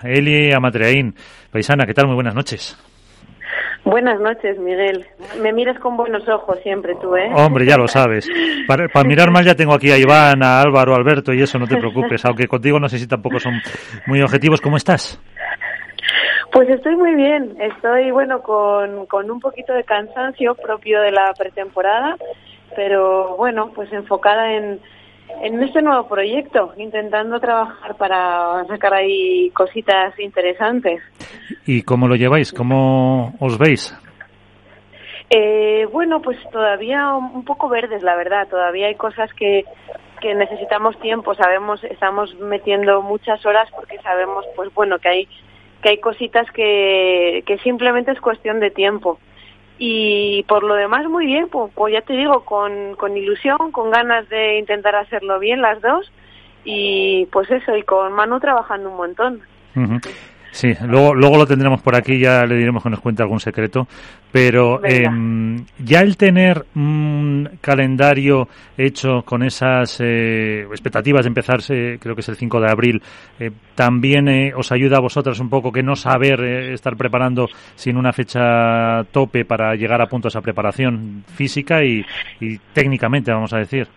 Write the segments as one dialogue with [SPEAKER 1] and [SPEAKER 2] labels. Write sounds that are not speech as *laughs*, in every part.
[SPEAKER 1] Eli Amatreaín, paisana, ¿qué tal? Muy buenas noches.
[SPEAKER 2] Buenas noches, Miguel. Me miras con buenos ojos siempre tú, ¿eh?
[SPEAKER 1] Hombre, ya lo sabes. Para, mirar más ya tengo aquí a Iván, a Álvaro, a Alberto y eso, no te *laughs* preocupes. Aunque contigo no sé si tampoco son muy objetivos. ¿Cómo estás?
[SPEAKER 2] Pues estoy muy bien. Estoy, bueno, con, con un poquito de cansancio propio de la pretemporada, pero bueno, pues enfocada en en este nuevo proyecto, intentando trabajar para sacar ahí cositas interesantes.
[SPEAKER 1] ¿Y cómo lo lleváis? ¿Cómo os veis?
[SPEAKER 2] Eh, bueno, pues todavía un poco verdes, la verdad. Todavía hay cosas que, que necesitamos tiempo. Sabemos, estamos metiendo muchas horas porque sabemos, pues bueno, que hay que hay cositas que, que simplemente es cuestión de tiempo. Y por lo demás, muy bien, pues, pues, ya te digo, con, con ilusión, con ganas de intentar hacerlo bien las dos. Y pues eso, y con Manu trabajando un montón.
[SPEAKER 1] Sí, luego, luego lo tendremos por aquí, ya le diremos que nos cuente algún secreto. Pero eh, ya el tener un calendario hecho con esas eh, expectativas de empezarse, creo que es el 5 de abril, eh, también eh, os ayuda a vosotras un poco que no saber estar preparando sin una fecha tope para llegar a punto a esa preparación física y técnicamente, vamos a decir.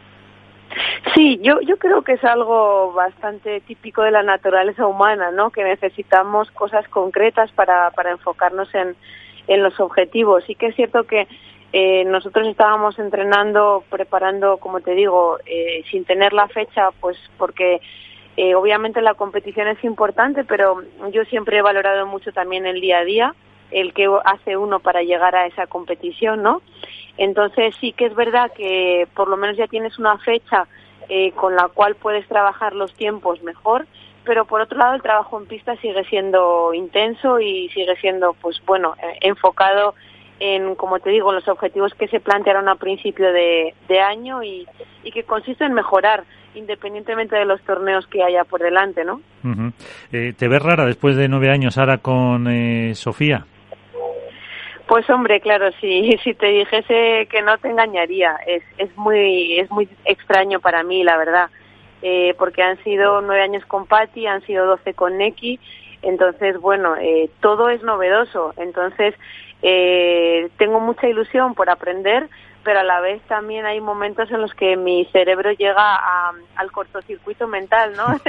[SPEAKER 2] Sí, yo, yo creo que es algo bastante típico de la naturaleza humana, ¿no? Que necesitamos cosas concretas para, para enfocarnos en, en los objetivos. Sí que es cierto que eh, nosotros estábamos entrenando, preparando, como te digo, eh, sin tener la fecha, pues porque eh, obviamente la competición es importante, pero yo siempre he valorado mucho también el día a día, el que hace uno para llegar a esa competición, ¿no? Entonces sí que es verdad que por lo menos ya tienes una fecha eh, con la cual puedes trabajar los tiempos mejor, pero por otro lado el trabajo en pista sigue siendo intenso y sigue siendo, pues bueno, eh, enfocado en, como te digo, los objetivos que se plantearon a principio de, año y, que consiste en mejorar independientemente de los torneos que haya por delante, ¿no?
[SPEAKER 1] Eh, ¿Te ves rara después de nueve años ahora con Sofía?
[SPEAKER 2] Pues hombre, claro, si, *laughs* si te dijese que no te engañaría, es, es, muy, es muy extraño para mí, la verdad, eh, porque han sido nueve años con Patty, han sido doce con Neki, entonces, bueno, eh, todo es novedoso, entonces eh, tengo mucha ilusión por aprender, pero a la vez también hay momentos en los que mi cerebro llega al cortocircuito mental, ¿no?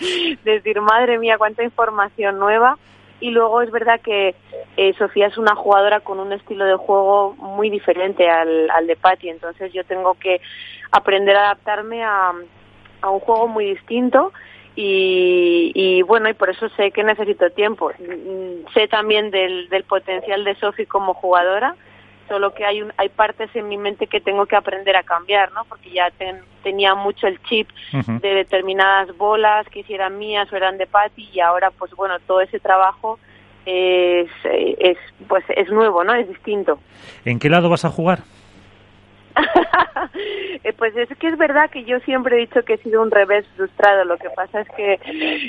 [SPEAKER 2] *laughs* Decir, madre mía, cuánta información nueva y luego es verdad que eh, Sofía es una jugadora con un estilo de juego muy diferente al, al de Patty, entonces yo tengo que aprender a adaptarme a, a un juego muy distinto. Y, y, bueno, y por eso sé que necesito tiempo. Mm, sé también del, del potencial de Sofía como jugadora solo que hay, un, hay partes en mi mente que tengo que aprender a cambiar, ¿no? Porque ya tenía mucho el chip de determinadas bolas que hicieran mías o eran de Patty y ahora, pues bueno, todo ese trabajo es, es, pues es nuevo, ¿no? Es distinto.
[SPEAKER 1] ¿En qué lado vas a jugar? *laughs*
[SPEAKER 2] Pues es que es verdad que yo siempre he dicho que he sido un revés frustrado. Lo que pasa es que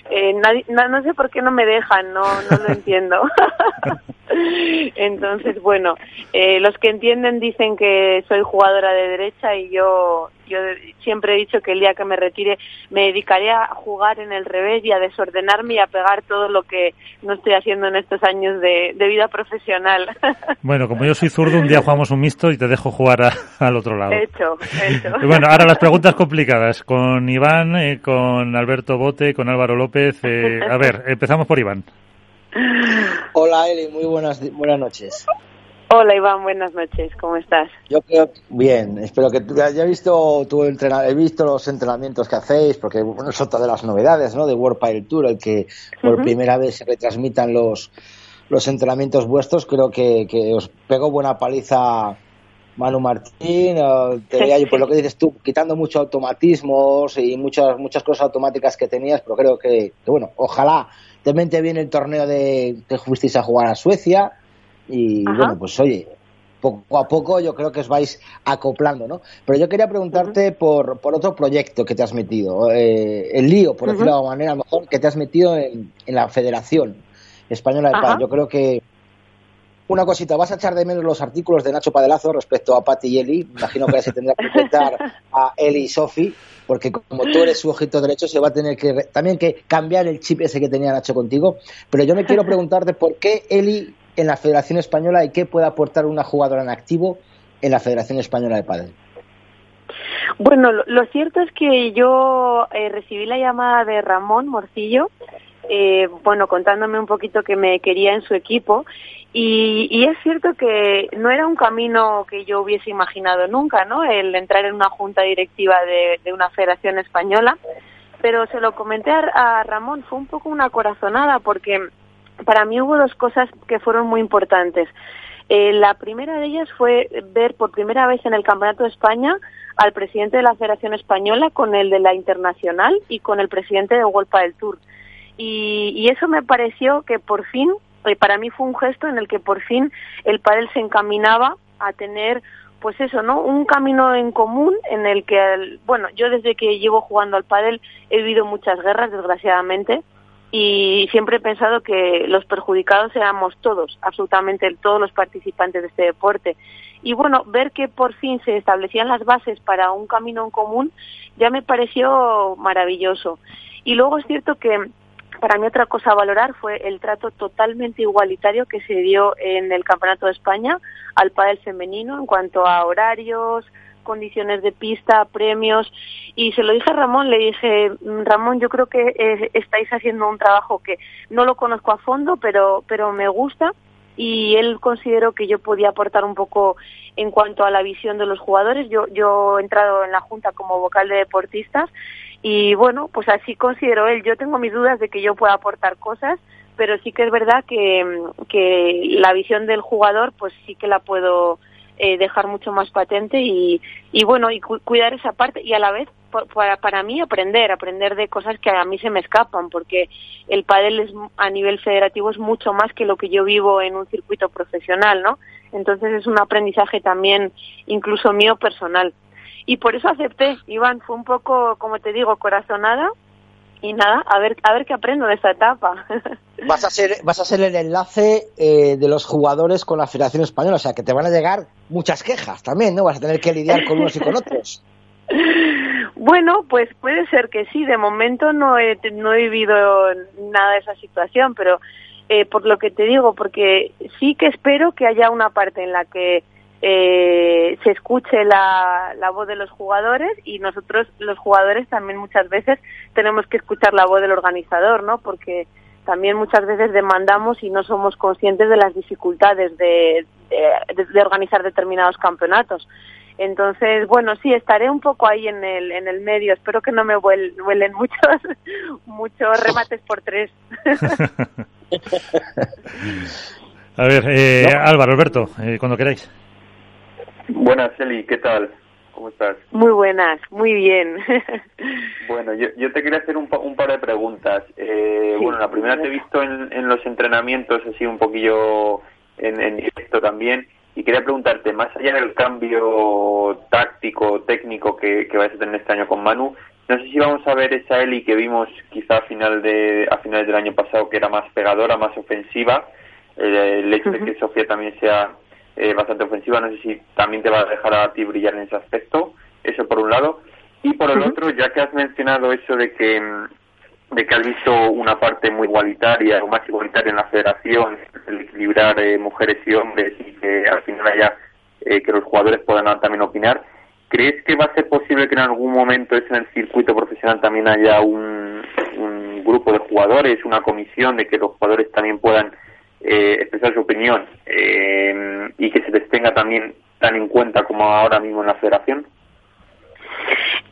[SPEAKER 2] eh, nadie, no, no, sé por qué no me dejan, no, no lo entiendo. *laughs* Entonces, bueno, eh, los que entienden dicen que soy jugadora de derecha y yo, yo siempre he dicho que el día que me retire me dedicaré a jugar en el revés y a desordenarme y a pegar todo lo que no estoy haciendo en estos años de, vida profesional. *laughs*
[SPEAKER 1] Bueno, como yo soy zurdo, un día jugamos un mixto y te dejo jugar al otro lado.
[SPEAKER 2] Hecho, hecho.
[SPEAKER 1] Bueno, ahora las preguntas complicadas con Iván, eh, con Alberto Bote, con Álvaro López. Eh, a ver, empezamos por Iván.
[SPEAKER 3] Hola Eli, muy buenas, buenas noches.
[SPEAKER 2] Hola Iván, buenas noches, ¿cómo estás?
[SPEAKER 3] Yo creo bien, espero que ya he visto tu he visto los entrenamientos que hacéis, porque bueno, es otra de las novedades, ¿no? De World Pile Tour, el que por primera vez se retransmitan los, los entrenamientos vuestros, creo que, que os pego buena paliza Manu Martín, te veía yo por lo que dices tú, quitando muchos automatismos y muchas muchas cosas automáticas que tenías, pero creo que, que bueno, ojalá te mente bien el torneo de que fuisteis a jugar a Suecia y bueno, pues oye, poco a poco yo creo que os vais acoplando, ¿no? Pero yo quería preguntarte por, por otro proyecto que te has metido, eh, el lío, por decirlo de alguna manera, mejor, que te has metido en, en la Federación Española de Paz. Yo creo que una cosita, vas a echar de menos los artículos de Nacho Padelazo respecto a Patti y Eli. Imagino que se tendrá que enfrentar *laughs* a Eli y Sofi. porque como tú eres su ojito derecho, se va a tener que también que cambiar el chip ese que tenía Nacho contigo. Pero yo me quiero *laughs* preguntarte por qué Eli en la Federación Española y qué puede aportar una jugadora en activo en la Federación Española de Padel.
[SPEAKER 2] Bueno, lo, cierto es que yo eh, recibí la llamada de Ramón Morcillo, eh, bueno, contándome un poquito que me quería en su equipo y, es cierto que no era un camino que yo hubiese imaginado nunca, ¿no? El entrar en una junta directiva de, una federación española, pero se lo comenté a, Ramón, fue un poco una corazonada porque para mí hubo dos cosas que fueron muy importantes. Eh, la primera de ellas fue ver por primera vez en el Campeonato de España al presidente de la Federación Española con el de la Internacional y con el presidente de World del Tour. Y, y, eso me pareció que por fin eh, para mí fue un gesto en el que por fin el pádel se encaminaba a tener pues eso, ¿no? Un camino en común en el que, bueno, yo desde que llevo jugando al pádel he vivido muchas guerras, desgraciadamente, y siempre he pensado que los perjudicados éramos todos, absolutamente todos los participantes de este deporte. Y bueno, ver que por fin se establecían las bases para un camino en común ya me pareció maravilloso. Y luego es cierto que para mí otra cosa a valorar fue el trato totalmente igualitario que se dio en el Campeonato de España al pádel femenino en cuanto a horarios, condiciones de pista, premios y se lo dije a Ramón, le dije, Ramón, yo creo que eh, estáis haciendo un trabajo que no lo conozco a fondo, pero pero me gusta y él consideró que yo podía aportar un poco en cuanto a la visión de los jugadores. Yo yo he entrado en la junta como vocal de deportistas y bueno, pues así considero él. Yo tengo mis dudas de que yo pueda aportar cosas, pero sí que es verdad que, que la visión del jugador, pues sí que la puedo eh, dejar mucho más patente y, y bueno, y cuidar esa parte y a la vez para, para mí aprender, aprender de cosas que a mí se me escapan, porque el pádel es, a nivel federativo es mucho más que lo que yo vivo en un circuito profesional, ¿no? Entonces es un aprendizaje también incluso mío personal y por eso acepté. Iván fue un poco, como te digo, corazonada y nada, a ver, a ver qué aprendo de esta etapa. *laughs*
[SPEAKER 3] Vas a ser, vas a ser el enlace eh, de los jugadores con la Federación Española, o sea que te van a llegar muchas quejas también, ¿no? Vas a tener que lidiar con unos y con otros. *laughs*
[SPEAKER 2] Bueno, pues puede ser que sí. De momento no he, no he vivido nada de esa situación, pero eh, por lo que te digo, porque sí que espero que haya una parte en la que eh, se escuche la, la voz de los jugadores y nosotros los jugadores también muchas veces tenemos que escuchar la voz del organizador, ¿no? Porque también muchas veces demandamos y no somos conscientes de las dificultades de, de, organizar determinados campeonatos. Entonces, bueno, sí, estaré un poco ahí en el, en el medio. Espero que no me vuelen muchos, *laughs* muchos remates por tres. *laughs*
[SPEAKER 1] A ver, eh, Álvaro, Alberto, eh, cuando queráis.
[SPEAKER 4] Buenas, Eli, ¿qué tal? ¿Cómo estás?
[SPEAKER 2] Muy buenas, muy bien. *laughs*
[SPEAKER 4] bueno, yo, yo te quería hacer un, un par de preguntas. Eh, bueno, la primera te he visto en, en, los entrenamientos, así un poquillo en, en directo también, y quería preguntarte, más allá del cambio táctico, técnico que, que vais a tener este año con Manu, no sé si vamos a ver esa Eli que vimos quizá a, final de, a finales del año pasado, que era más pegadora, más ofensiva, eh, el hecho de que Sofía también sea eh, bastante ofensiva. No sé si también te va a dejar a ti brillar en ese aspecto. Eso por un lado. Y por el otro, ya que has mencionado eso de que mm, de que has visto una parte muy igualitaria o más igualitaria en la federación, el equilibrar eh, mujeres y hombres y que al final haya eh, que los jugadores puedan también opinar. ¿Crees que va a ser posible que en algún momento es en el circuito profesional también haya un, un grupo de jugadores, una comisión de que los jugadores también puedan eh, expresar su opinión eh, y que se les tenga también tan en cuenta como ahora mismo en la federación?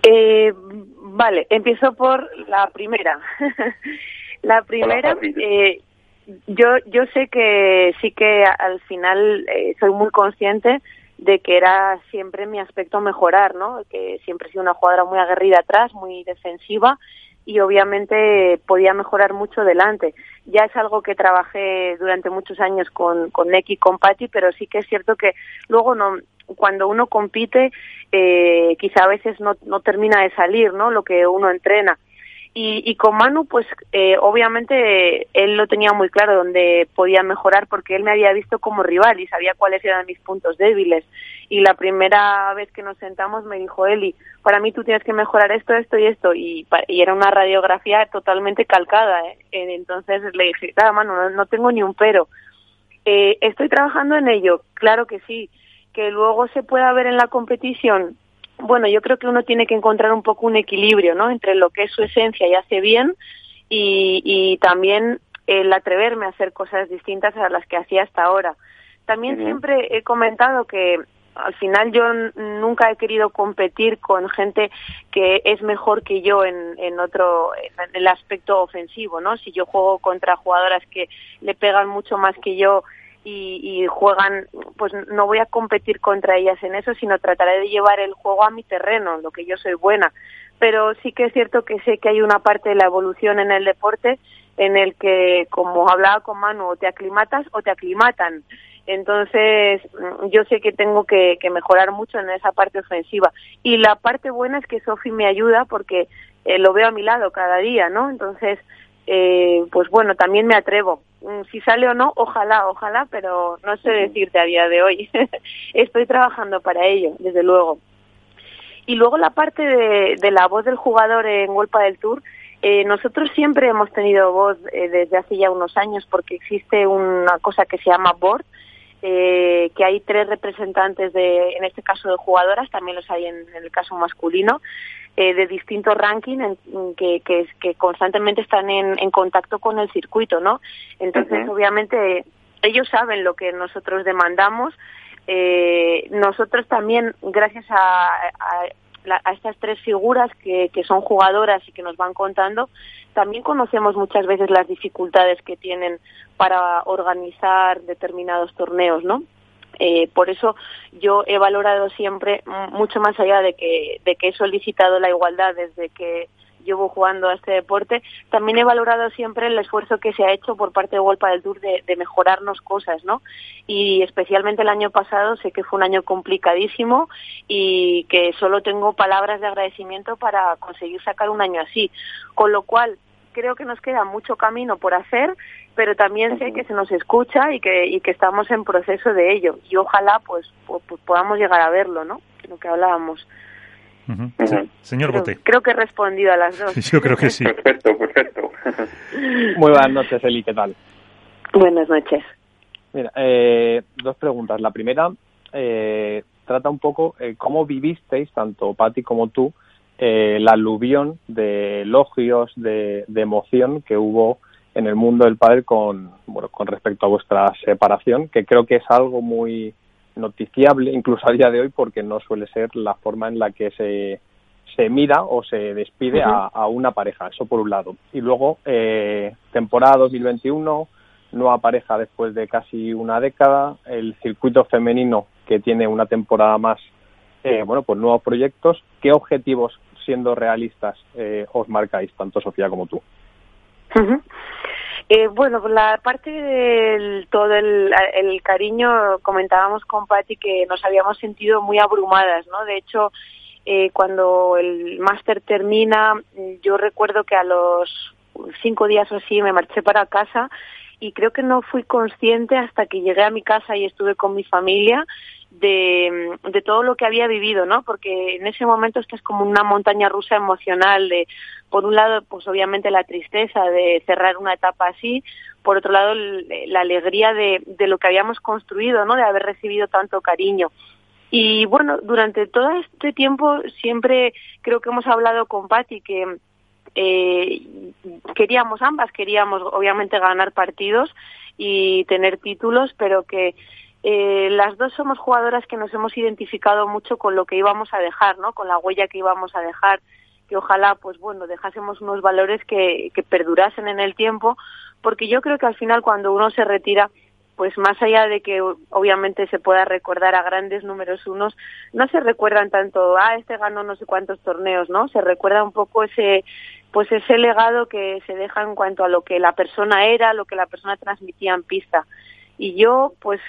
[SPEAKER 2] Eh, vale, empiezo por la primera. *laughs* la primera, eh, yo, yo sé que sí que al final eh, soy muy consciente de que era siempre mi aspecto mejorar, ¿no? Que siempre he sido una jugadora muy aguerrida atrás, muy defensiva y obviamente podía mejorar mucho delante. Ya es algo que trabajé durante muchos años con, con Neki con Patti, pero sí que es cierto que luego no, cuando uno compite, eh, quizá a veces no, no termina de salir, ¿no? Lo que uno entrena. Y, con Manu, pues eh, obviamente él lo tenía muy claro donde podía mejorar porque él me había visto como rival y sabía cuáles eran mis puntos débiles. Y la primera vez que nos sentamos me dijo Eli, para mí tú tienes que mejorar esto, esto y esto. Y, era una radiografía totalmente calcada. ¿eh? Entonces le dije, nada, Manu, no, tengo ni un pero. Eh, estoy trabajando en ello, claro que sí. Que luego se pueda ver en la competición, bueno, yo creo que uno tiene que encontrar un poco un equilibrio, ¿no? Entre lo que es su esencia y hace bien y, y también el atreverme a hacer cosas distintas a las que hacía hasta ahora. También siempre he comentado que al final yo nunca he querido competir con gente que es mejor que yo en, en otro en el aspecto ofensivo no si yo juego contra jugadoras que le pegan mucho más que yo y, juegan, pues no voy a competir contra ellas en eso, sino trataré de llevar el juego a mi terreno, lo que yo soy buena. Pero sí que es cierto que sé que hay una parte de la evolución en el deporte en el que, como hablaba con Manu, o te aclimatas o te aclimatan. Entonces, mm, yo sé que tengo que, mejorar mucho en esa parte ofensiva. Y la parte buena es que Sofi me ayuda porque eh, lo veo a mi lado cada día, ¿no? Entonces, eh, pues bueno, también me atrevo. Mm, si sale o no, ojalá, ojalá, pero no sé decirte a día de hoy. *laughs* Estoy trabajando para ello, desde luego. Y luego la parte de, la voz del jugador en Golpa del Tour, eh, nosotros siempre hemos tenido voz eh, desde hace ya unos años porque existe una cosa que se llama board, eh, que hay tres representantes de, en este caso de jugadoras, también los hay en el caso masculino, eh, de distintos rankings que, que, que, constantemente están en, en, contacto con el circuito, ¿no? Entonces, obviamente, ellos saben lo que nosotros demandamos. Eh, nosotros también, gracias a, a, estas tres figuras que, que son jugadoras y que nos van contando, también conocemos muchas veces las dificultades que tienen para organizar determinados torneos, ¿no? Eh, por eso yo he valorado siempre, mucho más allá de que, he solicitado la igualdad desde que llevo jugando a este deporte, también he valorado siempre el esfuerzo que se ha hecho por parte de Wolpa del Tour de, mejorarnos cosas, ¿no? Y especialmente el año pasado sé que fue un año complicadísimo y que solo tengo palabras de agradecimiento para conseguir sacar un año así. Con lo cual, creo que nos queda mucho camino por hacer, pero también sé que se nos escucha y que, y que estamos en proceso de ello. Y ojalá pues, pues, podamos llegar a verlo, ¿no? Lo que hablábamos.
[SPEAKER 1] Señor Bote.
[SPEAKER 2] Creo que he respondido a las dos. *laughs*
[SPEAKER 1] Yo creo que sí.
[SPEAKER 4] Perfecto, perfecto. *laughs*
[SPEAKER 5] Muy buenas noches, Eli, ¿qué tal?
[SPEAKER 2] Buenas noches.
[SPEAKER 5] Mira, eh, dos preguntas. La primera eh, trata un poco eh, cómo vivisteis, tanto Patti como tú, eh, la aluvión de elogios, de, emoción que hubo en el mundo del padre con, bueno, con respecto a vuestra separación, que creo que es algo muy noticiable, incluso a día de hoy, porque no suele ser la forma en la que se, se mira o se despide a, una pareja. Eso por un lado. Y luego, eh, temporada 2021, nueva pareja después de casi una década, el circuito femenino que tiene una temporada más, eh, bueno, pues nuevos proyectos. ¿Qué objetivos siendo realistas, eh, os marcáis, tanto Sofía como tú?
[SPEAKER 2] Eh, bueno, la parte del todo el, cariño, comentábamos con Patti que nos habíamos sentido muy abrumadas, ¿no? De hecho, eh, cuando el máster termina, yo recuerdo que a los cinco días o así me marché para casa y creo que no fui consciente hasta que llegué a mi casa y estuve con mi familia de, todo lo que había vivido, ¿no? Porque en ese momento estás como una montaña rusa emocional de, por un lado, pues obviamente la tristeza de cerrar una etapa así, por otro lado, la alegría de, de lo que habíamos construido, ¿no? De haber recibido tanto cariño. Y bueno, durante todo este tiempo siempre creo que hemos hablado con Patti que eh, queríamos ambas, queríamos obviamente ganar partidos y tener títulos, pero que eh, las dos somos jugadoras que nos hemos identificado mucho con lo que íbamos a dejar, ¿no? Con la huella que íbamos a dejar, que ojalá, pues bueno, dejásemos unos valores que, que perdurasen en el tiempo, porque yo creo que al final cuando uno se retira, pues más allá de que obviamente se pueda recordar a grandes números unos, no se recuerdan tanto, ah, este ganó no sé cuántos torneos, ¿no? Se recuerda un poco ese, pues ese legado que se deja en cuanto a lo que la persona era, lo que la persona transmitía en pista. Y yo, pues,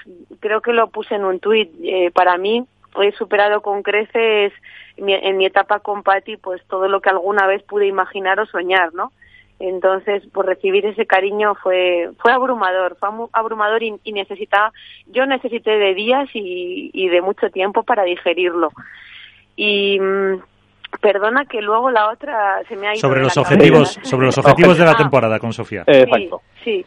[SPEAKER 2] creo que lo puse en un tuit. Eh, para mí, he superado con creces en mi etapa con Patti pues todo lo que alguna vez pude imaginar o soñar, ¿no? Entonces, por recibir ese cariño fue fue abrumador, fue abrumador y, necesitaba, yo necesité de días y, de mucho tiempo para digerirlo. Y mm, perdona que luego la otra se me ha ido
[SPEAKER 1] sobre los objetivos sobre los objetivos de la *laughs* temporada con Sofía.
[SPEAKER 2] Sí, sí.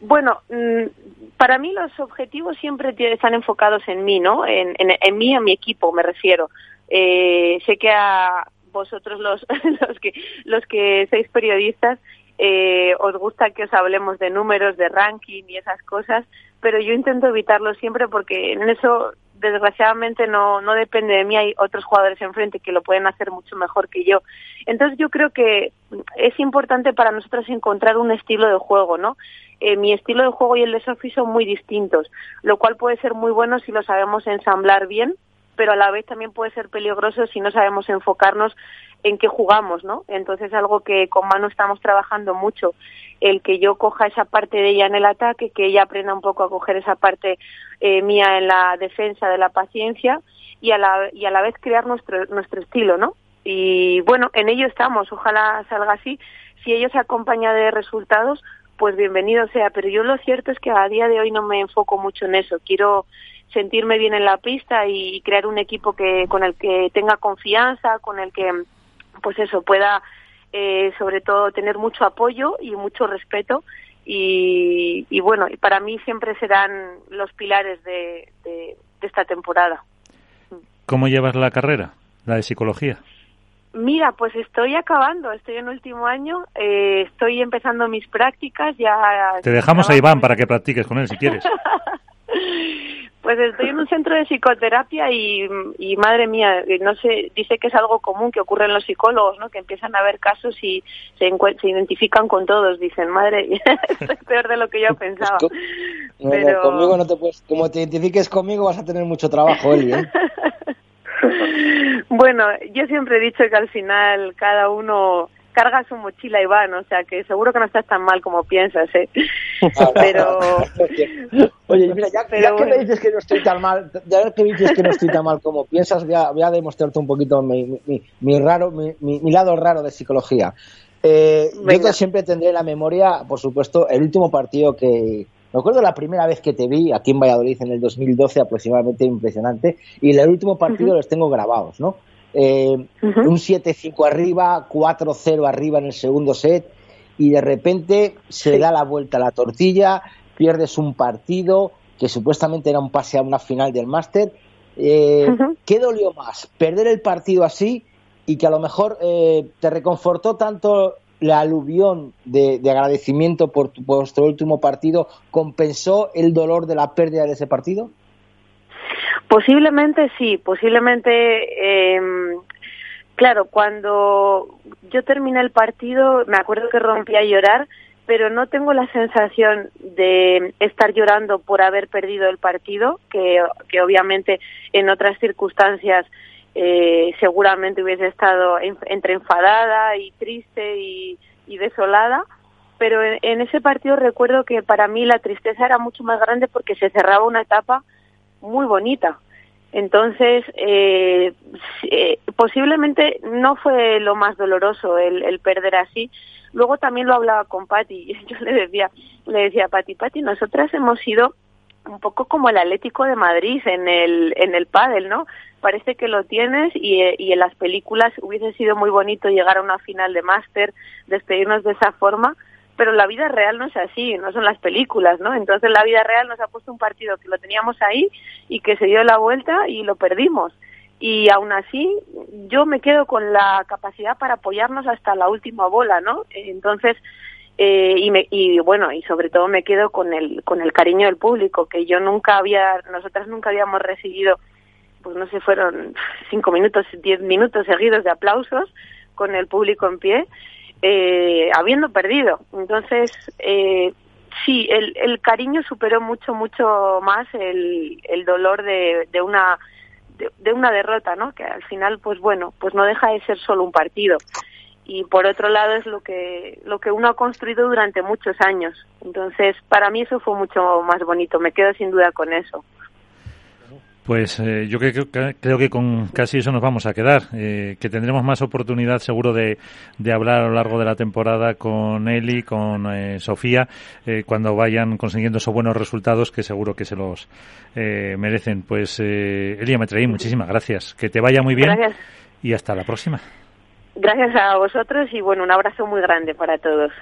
[SPEAKER 2] Bueno, mm, para mí los objetivos siempre están enfocados en mí, ¿no? En, en, en mí, en mi equipo, me refiero. Eh, sé que a vosotros los, *laughs* los que los que sois periodistas eh, os gusta que os hablemos de números, de ranking y esas cosas, pero yo intento evitarlo siempre porque en eso desgraciadamente no, no depende de mí, hay otros jugadores enfrente que lo pueden hacer mucho mejor que yo. Entonces yo creo que es importante para nosotros encontrar un estilo de juego, ¿no? Eh, mi estilo de juego y el de Sophie son muy distintos, lo cual puede ser muy bueno si lo sabemos ensamblar bien, pero a la vez también puede ser peligroso si no sabemos enfocarnos en qué jugamos, ¿no? Entonces algo que con Manu estamos trabajando mucho, el que yo coja esa parte de ella en el ataque, que ella aprenda un poco a coger esa parte eh, mía en la defensa de la paciencia y a la, y a la vez crear nuestro, nuestro estilo, ¿no? Y bueno, en ello estamos, ojalá salga así. Si ello se acompaña de resultados, pues bienvenido sea, pero yo lo cierto es que a día de hoy no me enfoco mucho en eso. Quiero sentirme bien en la pista y crear un equipo que con el que tenga confianza, con el que pues eso pueda eh, sobre todo tener mucho apoyo y mucho respeto y, y bueno para mí siempre serán los pilares de, de, esta temporada.
[SPEAKER 1] ¿Cómo llevas la carrera, la de psicología?
[SPEAKER 2] Mira, pues estoy acabando, estoy en último año, eh, estoy empezando mis prácticas, ya...
[SPEAKER 1] Te dejamos a Iván para que practiques con él si quieres. *laughs*
[SPEAKER 2] Pues estoy en un centro de psicoterapia y, madre mía, no sé, dice que es algo común que ocurre en los psicólogos, ¿no? Que empiezan a ver casos y se, se identifican con todos. Dicen, madre, *laughs* esto es peor de lo que yo pensaba.
[SPEAKER 3] Pero... conmigo no te puedes, como te identifiques conmigo vas a tener mucho trabajo, Eli, ¿eh? *laughs*
[SPEAKER 2] bueno, yo siempre he dicho que al final cada uno carga su mochila y van, o sea que seguro que no estás tan mal como piensas, ¿eh? *laughs* pero... *laughs*
[SPEAKER 3] Oye, mira, ya, que me dices que no estoy tan mal, ya que dices que no estoy tan mal como piensas, voy a, voy a demostrarte un poquito mi, mi, raro, mi, mi, lado raro de psicología. Eh, yo siempre tendré en la memoria, por supuesto, el último partido que, me acuerdo la primera vez que te vi aquí en Valladolid en el 2012, aproximadamente impresionante, y el último partido los tengo grabados, ¿no? Eh, un 7-5 arriba, 4-0 arriba en el segundo set y de repente se da la vuelta a la tortilla, pierdes un partido que supuestamente era un pase a una final del máster. Eh, ¿Qué dolió más? ¿Perder el partido así y que a lo mejor eh, te reconfortó tanto la aluvión de, agradecimiento por tu, por vuestro último partido compensó el dolor de la pérdida de ese partido?
[SPEAKER 2] Posiblemente sí, posiblemente, eh, claro, cuando yo terminé el partido, me acuerdo que rompí a llorar, pero no tengo la sensación de estar llorando por haber perdido el partido, que, que obviamente en otras circunstancias eh, seguramente hubiese estado entre enfadada y triste y, desolada, pero en, ese partido recuerdo que para mí la tristeza era mucho más grande porque se cerraba una etapa muy bonita. Entonces, eh, eh, posiblemente no fue lo más doloroso el, perder así. Luego también lo hablaba con Patti. *laughs* Yo le decía, le decía a Patti, Patti, nosotras hemos sido un poco como el Atlético de Madrid en el en el pádel, ¿no? Parece que lo tienes y, y en las películas hubiese sido muy bonito llegar a una final de máster, despedirnos de esa forma, pero la vida real no es así, no son las películas, ¿no? Entonces la vida real nos ha puesto un partido que lo teníamos ahí y que se dio la vuelta y lo perdimos. Y aún así yo me quedo con la capacidad para apoyarnos hasta la última bola, ¿no? Entonces, eh, y, me, y bueno, y sobre todo me quedo con el, con el cariño del público, que yo nunca había, nosotras nunca habíamos recibido, pues no sé, fueron cinco minutos, diez minutos seguidos de aplausos con el público en pie eh, habiendo perdido. Entonces, eh, sí, el, el cariño superó mucho, mucho más el, dolor de, de una de, una derrota, ¿no? Que al final, pues bueno, pues no deja de ser solo un partido. Y por otro lado es lo que lo que uno ha construido durante muchos años. Entonces, para mí eso fue mucho más bonito. Me quedo sin duda con eso.
[SPEAKER 1] Pues eh, yo creo, creo, que con casi eso nos vamos a quedar, eh, que tendremos más oportunidad seguro de, de, hablar a lo largo de la temporada con Eli, con eh, Sofía, cuando vayan consiguiendo esos buenos resultados que seguro que se los merecen. Pues Elia traí muchísimas gracias. Que te vaya muy bien y hasta la próxima.
[SPEAKER 2] Gracias a vosotros y bueno, un abrazo muy grande para todos.